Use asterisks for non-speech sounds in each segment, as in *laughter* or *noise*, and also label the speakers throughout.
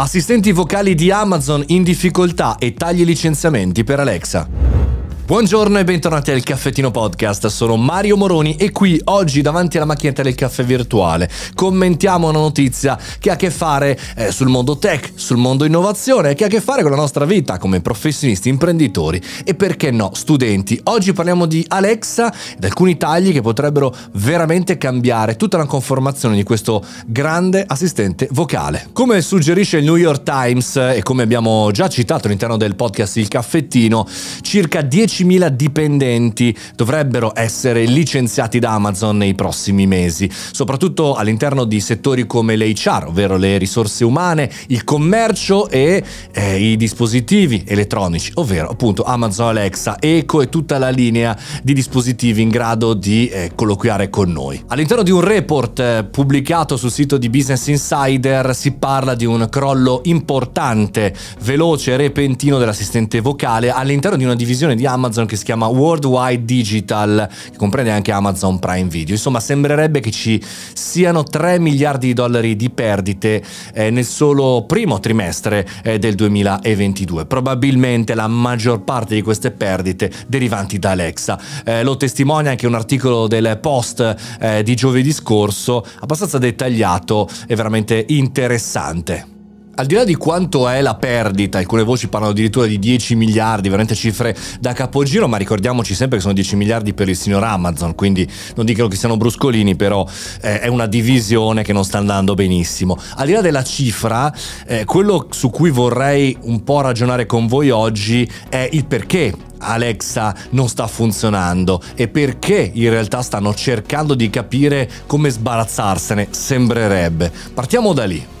Speaker 1: Assistenti vocali di Amazon in difficoltà e tagli licenziamenti per Alexa. Buongiorno e bentornati al Caffettino Podcast, sono Mario Moroni e qui oggi davanti alla macchinetta del caffè virtuale commentiamo una notizia che ha a che fare eh, sul mondo tech, sul mondo innovazione, che ha a che fare con la nostra vita come professionisti, imprenditori e perché no, studenti. Oggi parliamo di Alexa ed alcuni tagli che potrebbero veramente cambiare tutta la conformazione di questo grande assistente vocale. Come suggerisce il New York Times e come abbiamo già citato all'interno del podcast Il Caffettino, circa 10 10.000 dipendenti dovrebbero essere licenziati da Amazon nei prossimi mesi, soprattutto all'interno di settori come l'HR, ovvero le risorse umane, il commercio e eh, i dispositivi elettronici, ovvero appunto Amazon Alexa, Eco e tutta la linea di dispositivi in grado di eh, colloquiare con noi. All'interno di un report eh, pubblicato sul sito di Business Insider si parla di un crollo importante, veloce e repentino dell'assistente vocale all'interno di una divisione di Amazon Amazon che si chiama Worldwide Digital, che comprende anche Amazon Prime Video. Insomma, sembrerebbe che ci siano 3 miliardi di dollari di perdite eh, nel solo primo trimestre eh, del 2022. Probabilmente la maggior parte di queste perdite derivanti da Alexa. Eh, lo testimonia anche un articolo del post eh, di giovedì scorso, abbastanza dettagliato e veramente interessante. Al di là di quanto è la perdita, alcune voci parlano addirittura di 10 miliardi, veramente cifre da capogiro, ma ricordiamoci sempre che sono 10 miliardi per il signor Amazon, quindi non dicono che siano bruscolini, però eh, è una divisione che non sta andando benissimo. Al di là della cifra, eh, quello su cui vorrei un po' ragionare con voi oggi è il perché Alexa non sta funzionando e perché in realtà stanno cercando di capire come sbarazzarsene, sembrerebbe. Partiamo da lì.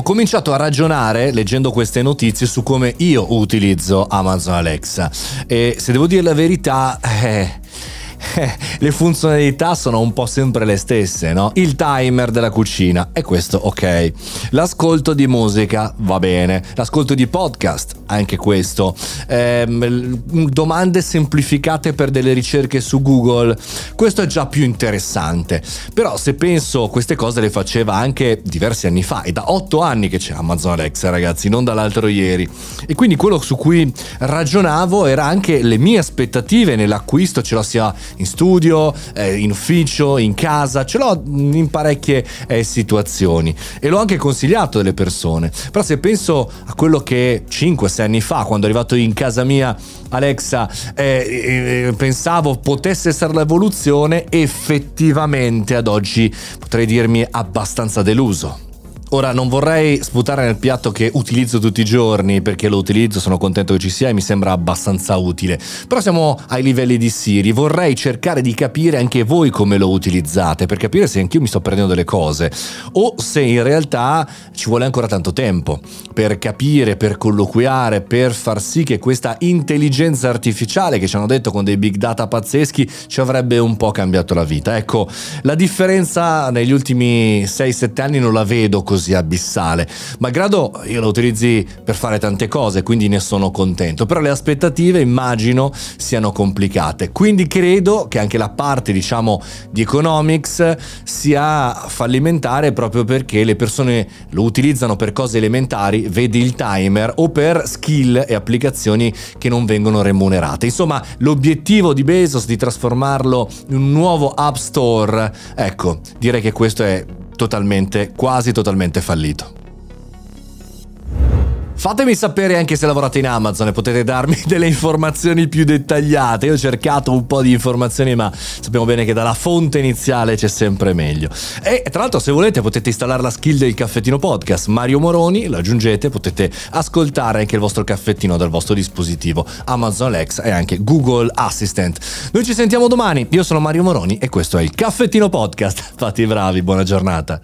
Speaker 1: Ho cominciato a ragionare leggendo queste notizie su come io utilizzo Amazon Alexa. E se devo dire la verità, eh, *laughs* le funzionalità sono un po' sempre le stesse, no? Il timer della cucina, e questo ok. L'ascolto di musica, va bene. L'ascolto di podcast, anche questo. Ehm, domande semplificate per delle ricerche su Google, questo è già più interessante. Però se penso queste cose le faceva anche diversi anni fa, è da otto anni che c'è Amazon Alexa, ragazzi, non dall'altro ieri. E quindi quello su cui ragionavo era anche le mie aspettative nell'acquisto, ce la sia in studio, eh, in ufficio, in casa, ce l'ho in parecchie eh, situazioni e l'ho anche consigliato alle persone. Però se penso a quello che 5-6 anni fa, quando è arrivato in casa mia Alexa, eh, pensavo potesse essere l'evoluzione, effettivamente ad oggi potrei dirmi abbastanza deluso. Ora non vorrei sputare nel piatto che utilizzo tutti i giorni perché lo utilizzo, sono contento che ci sia e mi sembra abbastanza utile. Però siamo ai livelli di Siri, vorrei cercare di capire anche voi come lo utilizzate per capire se anch'io mi sto perdendo delle cose o se in realtà ci vuole ancora tanto tempo per capire, per colloquiare, per far sì che questa intelligenza artificiale che ci hanno detto con dei big data pazzeschi ci avrebbe un po' cambiato la vita. Ecco, la differenza negli ultimi 6-7 anni non la vedo così così abissale. Malgrado io lo utilizzi per fare tante cose, quindi ne sono contento, però le aspettative immagino siano complicate. Quindi credo che anche la parte, diciamo, di economics sia fallimentare proprio perché le persone lo utilizzano per cose elementari, vedi il timer, o per skill e applicazioni che non vengono remunerate. Insomma, l'obiettivo di Bezos di trasformarlo in un nuovo App Store, ecco, direi che questo è totalmente, quasi totalmente fallito. Fatemi sapere anche se lavorate in Amazon e potete darmi *laughs* delle informazioni più dettagliate. Io ho cercato un po' di informazioni, ma sappiamo bene che dalla fonte iniziale c'è sempre meglio. E tra l'altro, se volete, potete installare la skill del caffettino podcast. Mario Moroni, lo aggiungete, potete ascoltare anche il vostro caffettino dal vostro dispositivo Amazon Alexa e anche Google Assistant. Noi ci sentiamo domani. Io sono Mario Moroni e questo è il caffettino podcast. *laughs* Fate i bravi, buona giornata.